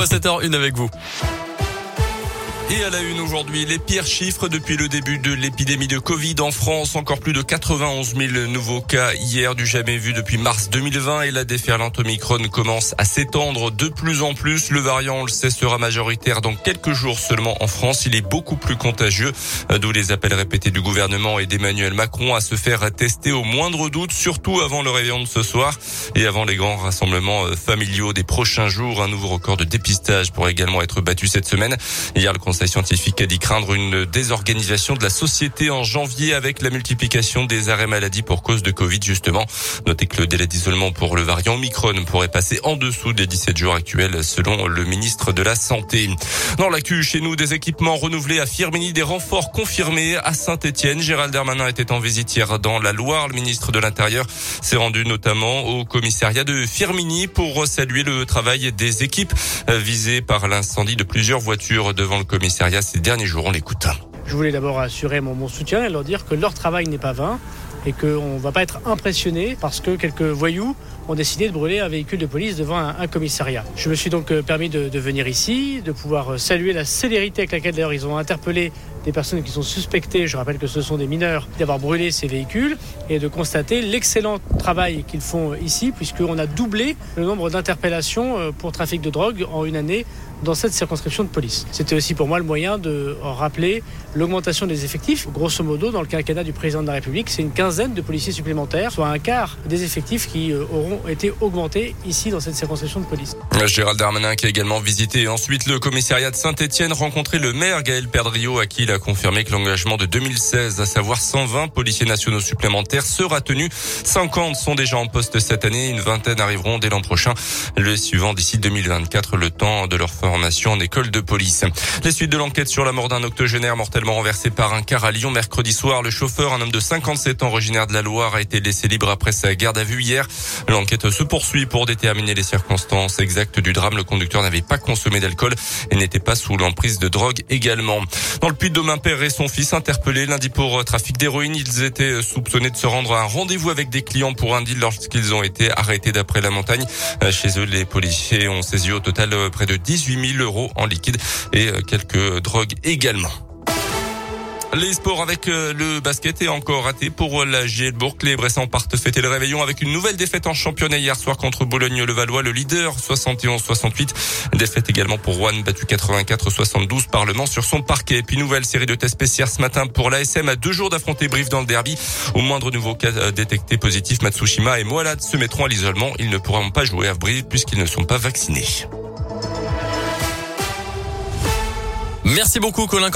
À 7h01 avec vous. Et à la une aujourd'hui, les pires chiffres depuis le début de l'épidémie de Covid en France. Encore plus de 91 000 nouveaux cas hier, du jamais vu depuis mars 2020. Et la déferlante Omicron commence à s'étendre de plus en plus. Le variant, on le sait, sera majoritaire dans quelques jours seulement en France. Il est beaucoup plus contagieux, d'où les appels répétés du gouvernement et d'Emmanuel Macron à se faire tester au moindre doute, surtout avant le réveillon de ce soir et avant les grands rassemblements familiaux des prochains jours. Un nouveau record de dépistage pourrait également être battu cette semaine. Hier, le Conseil scientifique a dit craindre une désorganisation de la société en janvier avec la multiplication des arrêts maladie pour cause de Covid justement. Notez que le délai d'isolement pour le variant Omicron pourrait passer en dessous des 17 jours actuels selon le ministre de la Santé. Dans l'actu, chez nous, des équipements renouvelés à Firmini, des renforts confirmés à Saint-Etienne. Gérald Darmanin était en visite hier dans la Loire. Le ministre de l'Intérieur s'est rendu notamment au commissariat de Firmini pour saluer le travail des équipes visées par l'incendie de plusieurs voitures devant le commissariat ces derniers jours. On l'écoute. Je voulais d'abord assurer mon, soutien et leur dire que leur travail n'est pas vain et qu'on ne va pas être impressionné parce que quelques voyous ont décidé de brûler un véhicule de police devant un, commissariat. Je me suis donc permis de, venir ici, de pouvoir saluer la célérité avec laquelle ils ont interpellé des personnes qui sont suspectées, je rappelle que ce sont des mineurs, d'avoir brûlé ces véhicules et de constater l'excellent travail qu'ils font ici puisqu'on a doublé le nombre d'interpellations pour trafic de drogue en une année dans cette circonscription de police. C'était aussi pour moi le moyen de rappeler l'augmentation des effectifs. Grosso modo, dans le quinquennat du président de la République, c'est une quinzaine de policiers supplémentaires, soit un quart des effectifs qui auront été augmentés ici dans cette circonscription de police. Gérald Darmanin qui a également visité ensuite le commissariat de Saint-Etienne, rencontré le maire Gaël Perdriau à qui il a confirmé que l'engagement de 2016, à savoir 120 policiers nationaux supplémentaires, sera tenu. 50 sont déjà en poste cette année, une vingtaine arriveront dès l'an prochain. Le suivant d'ici 2024, le temps de leur formation en école de police. Les suites de l'enquête sur la mort d'un octogénaire mortellement renversé par un car à Lyon mercredi soir. Le chauffeur, un homme de 57 ans originaire de la Loire, a été laissé libre après sa garde à vue hier. L'enquête se poursuit pour déterminer les circonstances exactes du drame. Le conducteur n'avait pas consommé d'alcool et n'était pas sous l'emprise de drogue également. Dans le Puy-de-Dôme, un père et son fils interpellés lundi pour trafic d'héroïne. Ils étaient soupçonnés de se rendre à un rendez-vous avec des clients pour un deal lorsqu'ils ont été arrêtés d'après la montagne. Chez eux, les policiers ont saisi au total près de 18 000 euros en liquide et quelques drogues également. Les sports avec le basket est encore raté pour la Gielbourg. Les Bressans partent fêter le réveillon avec une nouvelle défaite en championnat hier soir contre Bologne-le-Valois, le leader 71-68. Défaite également pour Rouen, battu 84-72 Parlement sur son parquet. Et puis nouvelle série de tests spéciaux ce matin pour l'ASM à deux jours d'affronter Brive dans le derby. Au moindre nouveau cas détecté positif, Matsushima et Moalad se mettront à l'isolement. Ils ne pourront pas jouer à Brive puisqu'ils ne sont pas vaccinés. Merci beaucoup Colin